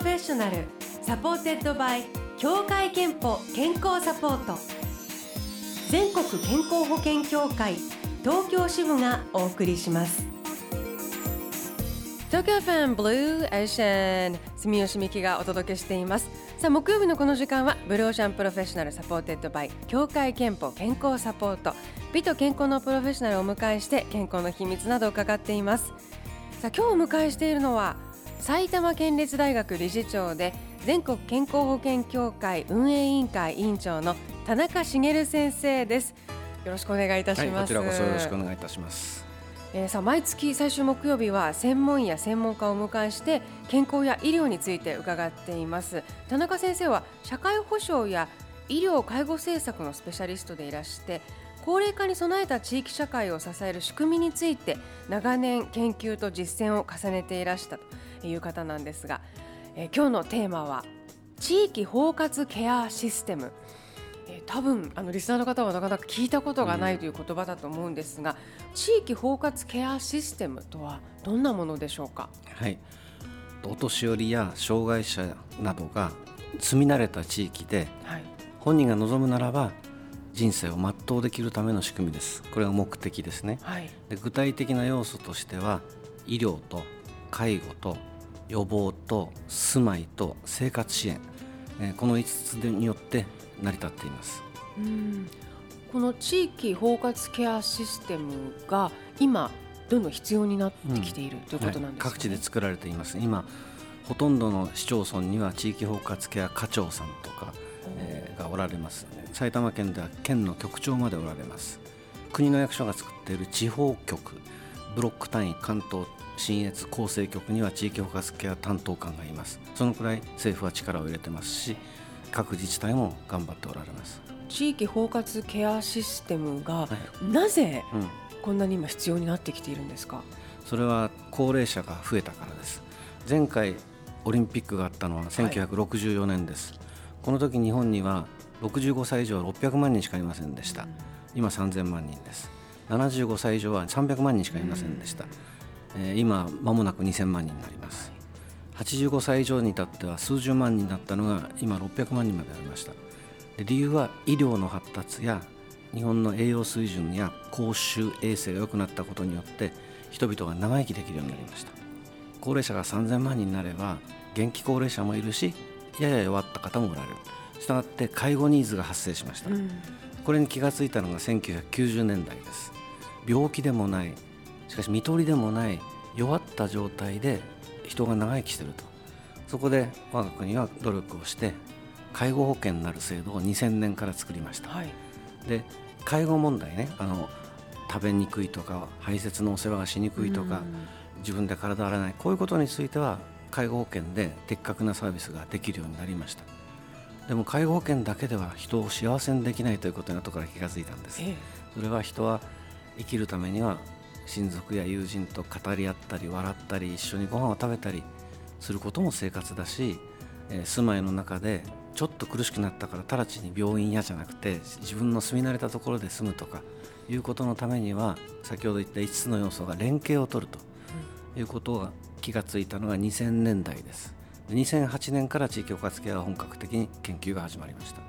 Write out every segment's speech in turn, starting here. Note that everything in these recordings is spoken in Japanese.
Professional. Supported by 協会けんぽ健康サポート。全国健康保険協会東京支部がお送りします。東京 FM Blue Ocean 住吉美紀がお届けしています。さあ木曜日のこの時間は Blue Ocean Professional supported by 協会けんぽ健康サポート。美と健康のプロフェッショナルをお迎えして健康の秘密などを伺っています。さあ今日お迎えしているのは埼玉県立大学理事長で全国健康保険協会運営委員会委員長の田中茂先生です。よろしくお願いいたします、はい、こちらこそよろしくお願いいたします。えー、さあ毎月最終木曜日は専門医や専門家をお迎えして健康や医療について伺っています。田中先生は社会保障や医療介護政策のスペシャリストでいらして高齢化に備えた地域社会を支える仕組みについて長年研究と実践を重ねていらしたという方なんですが、えー、今日のテーマは地域包括ケアシステム、えー、多分あのリスナーの方はなかなか聞いたことがないという言葉だと思うんですが、うん、地域包括ケアシステムとはどんなものでしょうか？はい。お年寄りや障害者などが住み慣れた地域で、はい、本人が望むならば人生を全うできるための仕組みです。これが目的ですね、はい、で具体的な要素としては医療と介護と予防と住まいと生活支援、えー、この5つによって成り立っています。うん。この地域包括ケアシステムが今どんどん必要になってきている、うん、ということなんです、ね、各地で作られています。今ほとんどの市町村には地域包括ケア課長さんとかえー、がおられます埼玉県では県の局長までおられます。国の役所が作っている地方局ブロック単位関東信越厚生局には地域包括ケア担当官がいます。そのくらい政府は力を入れてますし各自治体も頑張っておられます。地域包括ケアシステムが、なぜこんなに今必要になってきているんですか、それは高齢者が増えたからです。前回オリンピックがあったのは1964年です、はいこの時日本には65歳以上は600万人しかいませんでした。今3000万人です。75歳以上は300万人しかいませんでした、えー、今まもなく2000万人になります。85歳以上に至っては数十万人だったのが今600万人までありました。で理由は医療の発達や日本の栄養水準や公衆衛生が良くなったことによって人々が長生きできるようになりました。高齢者が3000万人になれば元気高齢者もいるしやや弱った方もおられる。した。がって介護ニーズが発生しました、うん、これに気が付いたのが1990年代です。病気でもないしかし看取りでもない弱った状態で人が長生きしていると。そこで我が国は努力をして介護保険になる制度を2000年から作りました、はい、で介護問題ねあの食べにくいとか排泄のお世話がしにくいとか、自分で体洗わないこういうことについては介護保険で的確なサービスができるようになりましたでも介護保険だけでは人を幸せにできないということに後から気が付いたんです、それは人は生きるためには親族や友人と語り合ったり笑ったり一緒にご飯を食べたりすることも生活だし、えー、住まいの中でちょっと苦しくなったから直ちに病院やじゃなくて自分の住み慣れたところで住むとかいうことのためには先ほど言った5つの要素が連携を取るということが気がついたのが2000年代です2008年から地域包括ケアは本格的に研究が始まりました。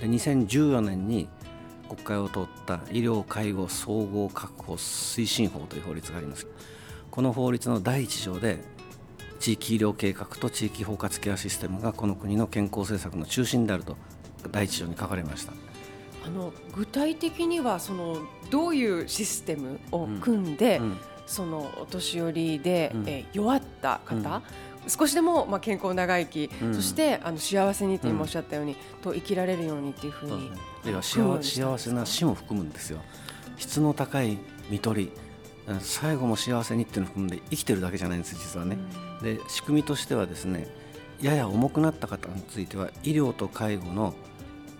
で2014年に国会を通った医療介護総合確保推進法という法律があります。この法律の第一条で地域医療計画と地域包括ケアシステムがこの国の健康政策の中心であると第一条に書かれました。あの具体的にはそのどういうシステムを組んで、うん。うん。そのお年寄りで、うん、えー、弱った方、うん、少しでもまあ健康長生き、うん、そしてあの幸せにって今おっしゃったように、と生きられるようにっていうふうに、では幸幸せな死も含むんですよ。質の高い看取り。最後も幸せにっていうのを含んで生きてるだけじゃないんです実はね、で仕組みとしてはですねやや重くなった方については医療と介護の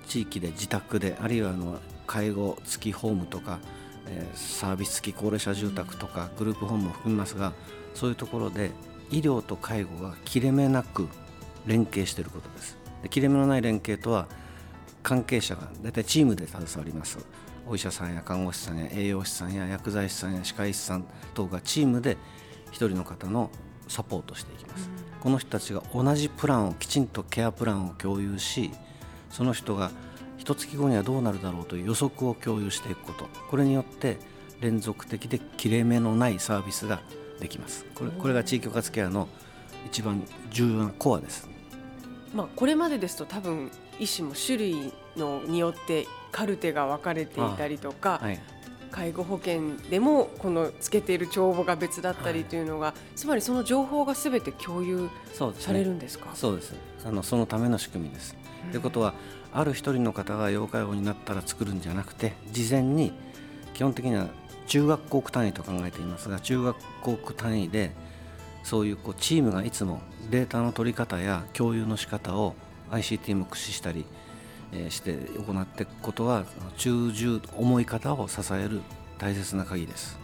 地域で自宅であるいはあの介護付きホームとかえサービス付き高齢者住宅とかグループホームも含みますがそういうところで医療と介護が切れ目なく連携していることです。で切れ目のない連携とは関係者が大体チームで携わります。お医者さんや看護師さんや栄養士さんや薬剤師さんや歯科医師さん等がチームで1人の方のサポートしていきます。この人たちが同じプランをきちんとケアプランを共有しその人が一月後にはどうなるだろうという予測を共有していくこと。これによって連続的で切れ目のないサービスができます。これこれが地域包括ケアの一番重要なコアです。まあ、これまでですと多分医師も種類のによってカルテが分かれていたりとか、はい。介護保険でもこのつけている帳簿が別だったりというのが、つまりその情報がすべて共有そうですねされるんですか？そうです。あのそのための仕組みです。ということはある一人の方が要介護になったら作るんじゃなくて事前に基本的には中学校区単位と考えていますが中学校区単位でそういうこうチームがいつもデータの取り方や共有の仕方を ICT も駆使したり、えーして行っていくことは中重重い方を支える大切な鍵です。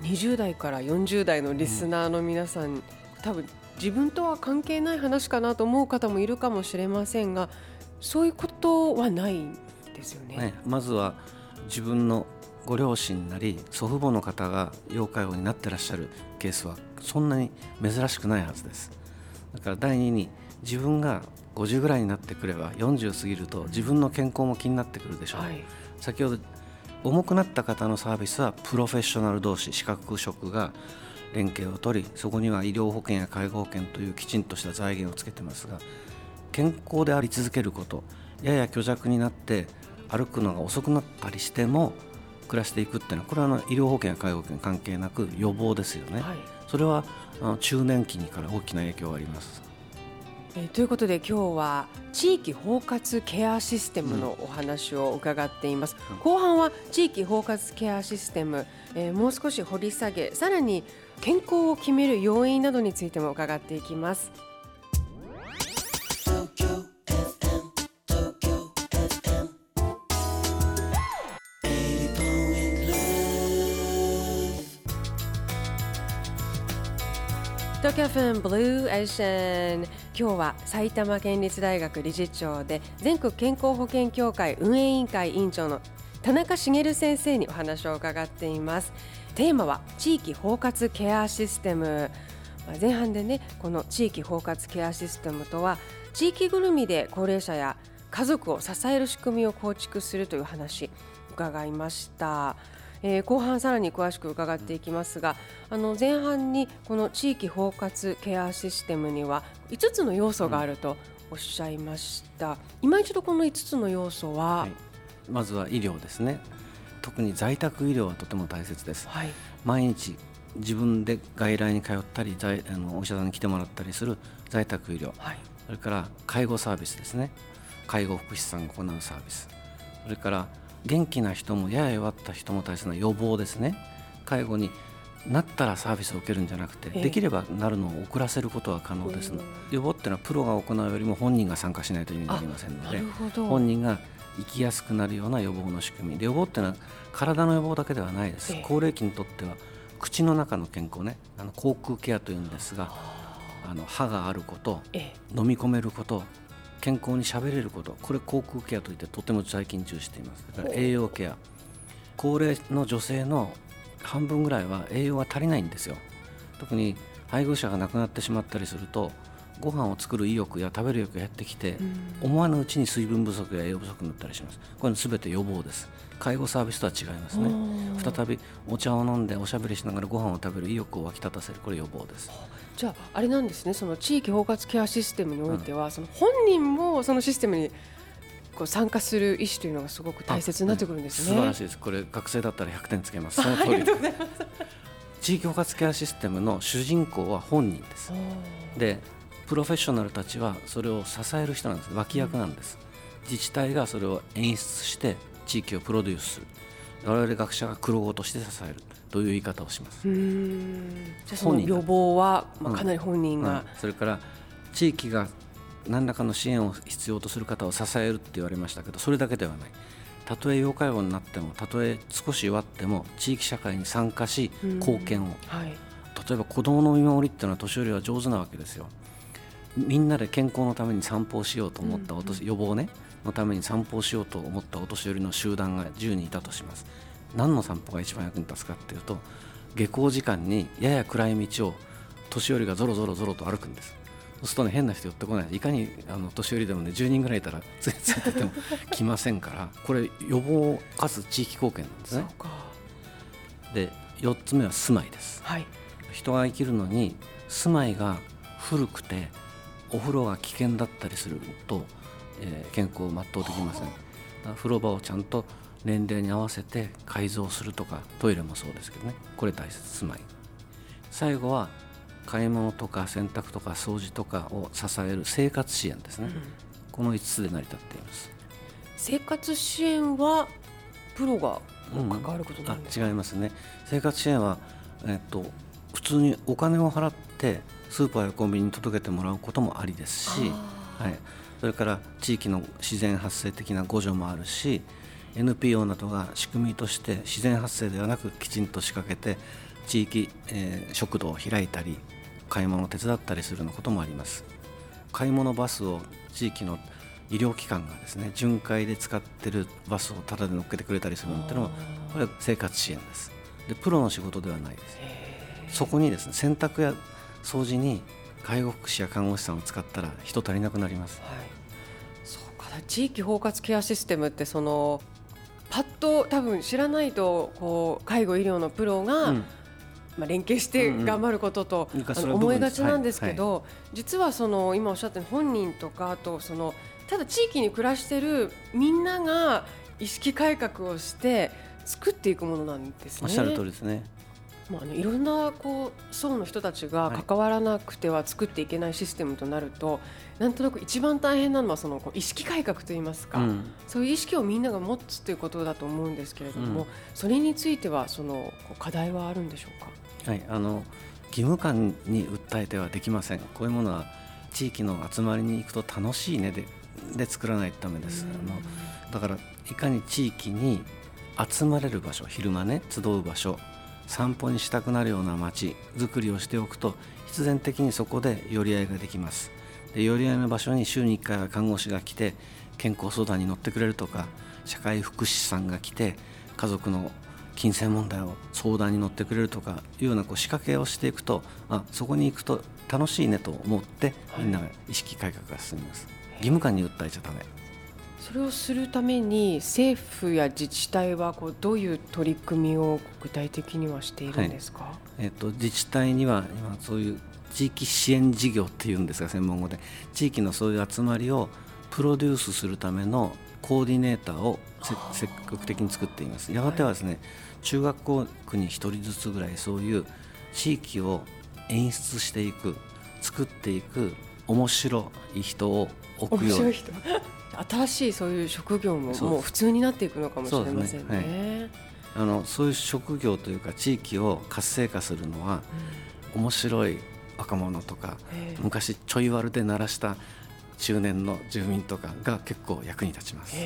20代から40代のリスナーの皆さん、多分自分とは関係ない話かなと思う方もいるかもしれませんがそういうことはないんですよね。ね、まずは自分のご両親なり祖父母の方が要介護になってらっしゃるケースはそんなに珍しくないはずです。だから第二に自分が50ぐらいになってくれば40過ぎると自分の健康も気になってくるでしょう、はい。先ほど重くなった方のサービスはプロフェッショナル同士資格職が連携を取りそこには医療保険や介護保険というきちんとした財源をつけてますが健康であり続けることやや虚弱になって歩くのが遅くなったりしても暮らしていくっていうのはこれはあの医療保険や介護保険関係なく予防ですよね、はい。それはあの中年期にから大きな影響があります。えーということで今日は地域包括ケアシステムのお話を伺っています、うん。後半は地域包括ケアシステム、えーもう少し掘り下げさらに健康を決める要因などについても伺っていきます東京フェンブルーエーシャン今日は埼玉県立大学理事長で全国健康保険協会運営委員会委員長の田中茂先生にお話を伺っています。テーマは地域包括ケアシステム。前半でねこの地域包括ケアシステムとは地域ぐるみで高齢者や家族を支える仕組みを構築するという話伺いました、えー後半さらに詳しく伺っていきますがあの前半にこの地域包括ケアシステムには5つの要素があるとおっしゃいました、今一度この5つの要素は、はい。まずは医療ですね。特に在宅医療はとても大切です。はい。毎日自分で外来に通ったり在あのお医者さんに来てもらったりする在宅医療。はい。それから介護サービスですね。介護福祉士さんが行うサービス。それから元気な人もやや弱った人も大切な予防ですね。介護になったらサービスを受けるんじゃなくて、ええ。できればなるのを遅らせることは可能ですの。予防っていうのはプロが行うよりも本人が参加しないと意味になりませんのなで本人が生きやすくなるような予防の仕組みで予防っていうのは体の予防だけではないです、ええ。高齢期にとっては口の中の健康ねあの口腔ケアというんですがあの歯があることえ。飲み込めること健康に喋れること。これ口腔ケアといってとても最近重視しています。だから栄養ケア。高齢の女性の半分ぐらいは栄養が足りないんですよ。特に配偶者が亡くなってしまったりするとご飯を作る意欲や食べる意欲が減ってきて、思わぬうちに水分不足や栄養不足になったりします。これは全て予防です。介護サービスとは違いますね。再びお茶を飲んでおしゃべりしながらご飯を食べる意欲を湧き立たせるこれ予防です。じゃああれなんですね。その地域包括ケアシステムにおいては、その本人もそのシステムにこう参加する意思というのがすごく大切になってくるんですね。素晴らしいです。これ学生だったら100点つけます。その通り地域包括ケアシステムの主人公は本人です。でプロフェッショナルたちはそれを支える人なんです。脇役なんです、自治体がそれを演出して地域をプロデュースする。我々学者が黒子として支えるという言い方をします、じゃあその予防は、まあ、うん。かなり本人うん。が、それから地域が何らかの支援を必要とする方を支えるって言われましたけどそれだけではない。たとえ要介護になってもたとえ少し弱っても地域社会に参加しうん。貢献を。はい。例えば子どもの見守りっていうのは年寄りは上手なわけですよみんなで健康のために散歩をしようと思ったお年、予防ねのために散歩をしようと思ったお年寄りの集団が10人いたとします。何の散歩が一番役に立つかっていうと下校時間にやや暗い道を年寄りがぞろぞろぞろと歩くんです。そうするとね変な人寄ってこない。いかにあの年寄りでもね10人ぐらいいたらついついてても来ませんからこれ予防かつ地域貢献なんですね。で4つ目は住まいです、はい、人が生きるのに住まいが古くてお風呂が危険だったりすると、えー、健康を全うできません。風呂場をちゃんと年齢に合わせて改造するとかトイレもそうですけどね。これ大切住まい最後は買い物とか洗濯とか掃除とかを支える生活支援ですね、うん、この5つで成り立っています。生活支援はプロが関わることなんですか、うん、違いますね。生活支援は、えっと、普通にお金を払ってスーパーやコンビニに届けてもらうこともありですし、はい、それから地域の自然発生的な互助もあるし NPO などが仕組みとして自然発生ではなくきちんと仕掛けて地域、えー、食堂を開いたり買い物を手伝ったりするようなこともあります。買い物バスを地域の医療機関がですね巡回で使ってるバスをタダで乗っけてくれたりするなんてのはこれは生活支援です。でプロの仕事ではないです。そこにですね洗濯や掃除に介護福祉や看護師さんを使ったら人足りなくなります、はい、そうか。地域包括ケアシステムってそのパッと多分知らないとこう介護医療のプロが、うん。まあ、連携して頑張ることと、うんうん、あの思いがちなんですけど、はいはい、実はその今おっしゃった本人とかあとそのただ地域に暮らしてるみんなが意識改革をして作っていくものなんですね。おっしゃる通りですね。まあ、あのいろんなこう層の人たちが関わらなくては作っていけないシステムとなると、はい、なんとなく一番大変なのはそのこう意識改革といいますか、うん、そういう意識をみんなが持つということだと思うんですけれども、うん、それについてはその課題はあるんでしょうか？はい、あの義務感に訴えてはできません。こういうものは地域の集まりに行くと楽しいねでで作らないとダメです、あのだからいかに地域に集まれる場所昼間ね集う場所散歩にしたくなるような街づくりをしておくと必然的にそこで寄り合いができます。で寄り合いの場所に週に1回は看護師が来て健康相談に乗ってくれるとか社会福祉士さんが来て家族の金銭問題を相談に乗ってくれるとかいうようなこう仕掛けをしていくとあそこに行くと楽しいねと思ってみんな意識改革が進みます、義務感に訴えちゃダメ。それをするために政府や自治体はこうどういう取り組みを具体的にはしているんですか、はい、えーと、自治体には今そういう地域支援事業っていうんですが専門語で。地域のそういう集まりをプロデュースするためのコーディネーターを積極的に作っています。やがてはですね、はい中学校区に1人ずつぐらいそういう地域を演出していく作っていく面白い人を置くように新しいそういう職業ももう普通になっていくのかもしれませんね。ね。はい、あのそういう職業というか地域を活性化するのは、うん、面白い若者とか昔ちょい悪で鳴らした中年の住民とかが結構役に立ちます。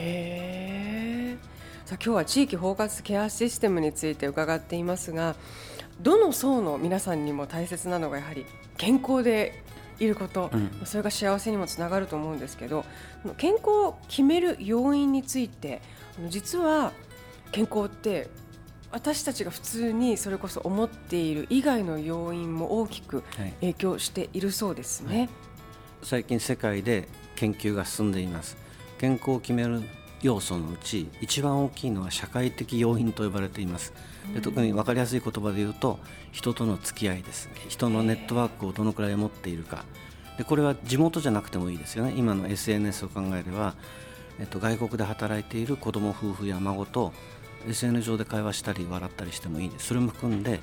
さあ今日は地域包括ケアシステムについて伺っていますがどの層の皆さんにも大切なのがやはり健康でいること、うん、それが幸せにもつながると思うんですけど健康を決める要因について実は健康って私たちが普通にそれこそ思っている以外の要因も大きく影響しているそうですね、はいはい、最近世界で研究が進んでいます。健康を決める要素のうち一番大きいのは社会的要因と呼ばれています。で特に分かりやすい言葉で言うと人との付き合いです。人のネットワークをどのくらい持っているか。でこれは地元じゃなくてもいいですよね。今の SNS を考えれば、えっと、外国で働いている子供夫婦や孫と SN 上で会話したり笑ったりしてもいいです。それも含んで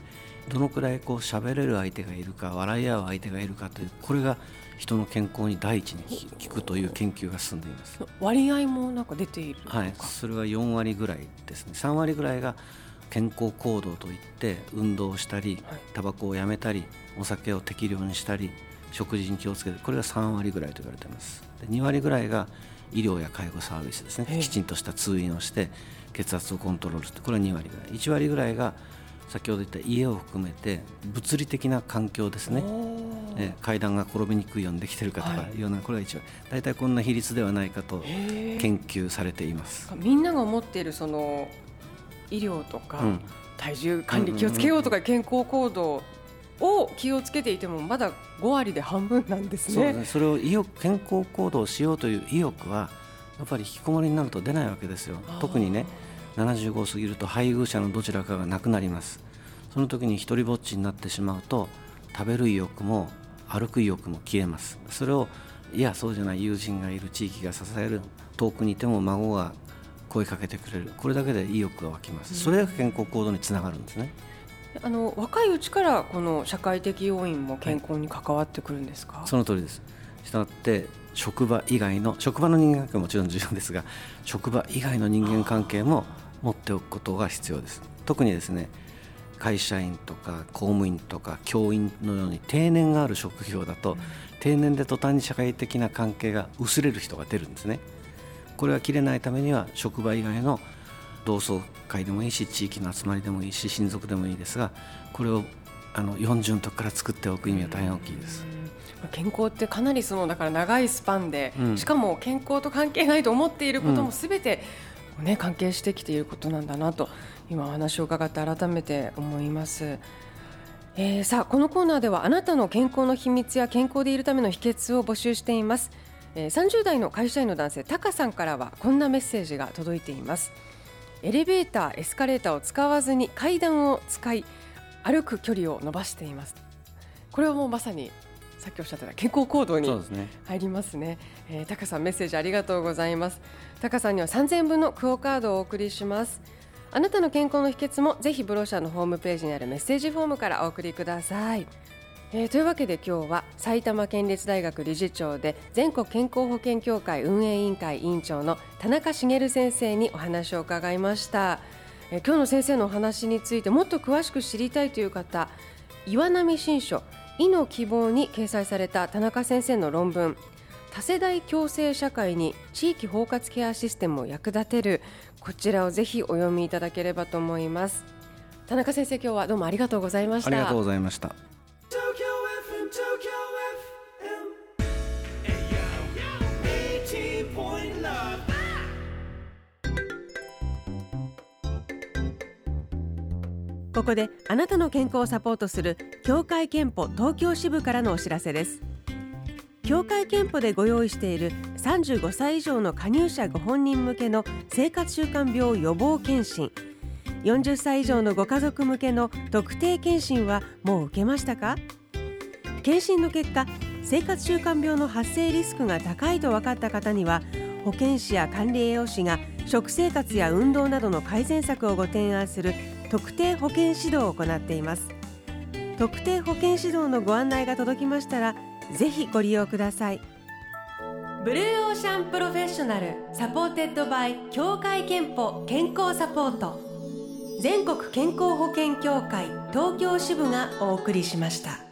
どのくらいこう喋れる相手がいるか笑い合う相手がいるかというこれが人の健康に第一に効くという研究が進んでいます。割合もなんか出ているはい。それは4割ぐらいですね。3割ぐらいが健康行動といって運動をしたりタバコをやめたりお酒を適量にしたり食事に気をつけてこれが3割ぐらいと言われています。で2割ぐらいが医療や介護サービスですね。きちんとした通院をして血圧をコントロールしてこれは2割ぐらい。1割ぐらいが先ほど言った家を含めて物理的な環境ですね、え階段が転びにくいようにできてるかとかい。うような、はい、これが一番大体こんな比率ではないかと研究されています。みんなが思っているその医療とか、うん、体重管理気をつけようとか健康行動を気をつけていてもまだ5割で半分なんですね。そね。それを意欲健康行動をしようという意欲はやっぱり引きこもりになると出ないわけですよ。特にね75を過ぎると配偶者のどちらかがなくなります。その時に一人ぼっちになってしまうと食べる意欲も歩く意欲も消えます。それをいやそうじゃない友人がいる地域が支える遠くにいても孫が声かけてくれる。これだけで意欲が湧きます。それが健康行動につながるんですね。あの若いうちからこの社会的要因も健康に関わってくるんですか、はい、その通りです。したがって職場以外の職場の人間関係ももちろん重要ですが職場以外の人間関係も持っておくことが必要です。特にですね会社員とか公務員とか教員のように定年がある職業だと、うん、定年で途端に社会的な関係が薄れる人が出るんですね。これは切れないためには職場以外の同窓会でもいいし地域の集まりでもいいし親族でもいいですがこれをあの40の時から作っておく意味は大変大きいです。健康ってかなりそのだから長いスパンで、うん、しかも健康と関係ないと思っていることもすべて、ね、関係してきていることなんだなと今お話を伺って改めて思います。えー、さあこのコーナーではあなたの健康の秘密や健康でいるための秘訣を募集しています、えー、30代の会社員の男性タカさんからはこんなメッセージが届いています。エレベーターエスカレーターを使わずに階段を使い歩く距離を伸ばしています。これはもうまさにさっきおっしゃった健康行動に入りますね。すね、えー、タカさんメッセージありがとうございます。タカさんには3000円分のクオカードをお送りします。あなたの健康の秘訣もぜひブロシャーのホームページにあるメッセージフォームからお送りください。えー、というわけで今日は埼玉県立大学理事長で全国健康保険協会運営委員会委員長の田中茂先生にお話を伺いました、えー、今日の先生のお話についてもっと詳しく知りたいという方岩波新書医の希望に掲載された田中先生の論文多世代共生社会に地域包括ケアシステムを役立てるこちらをぜひお読みいただければと思います。田中先生今日はどうもありがとうございました。ありがとうございました。こであなたの健康をサポートする協会憲法東京支部からのお知らせです。協会憲法でご用意している35歳以上の加入者ご本人向けの生活習慣病予防検診。40歳以上のご家族向けの特定検診はもう受けましたか？検診の結果生活習慣病の発生リスクが高いと分かった方には保健師や管理栄養士が食生活や運動などの改善策をご提案する特定保健指導を行っています。特定保健指導のご案内が届きましたらぜひご利用ください。 Blue Ocean Professional supported by 協会けんぽ健康サポート。全国健康保険協会東京支部がお送りしました。